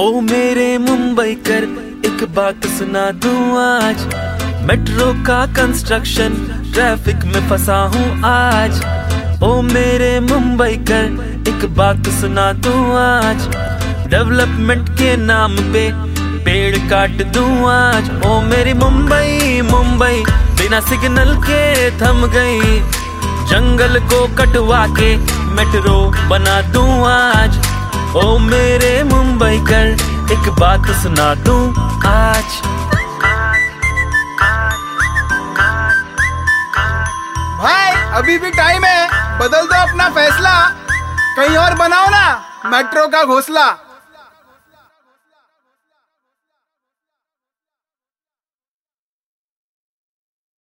ओ मेरे मुंबई कर, एक बात सुना दूँ आज। मेट्रो का कंस्ट्रक्शन ट्रैफ़िक में फंसा हूँ आज। ओ मेरे मुंबई कर, एक बात सुना दूँ आज। डेवलपमेंट के नाम पे पेड़ काट दूँ आज। ओ मेरी मुंबई मुंबई, बिना सिग्नल के थम गई। जंगल को कटवा के मेट्रो बना दूँ आज। ओ मेरे मुंबई एक बात सुना दूँ? आज। भाई, अभी भी टाइम है। बदल दो अपना फैसला। कहीं और बनाओ ना। मेट्रो का घोसला।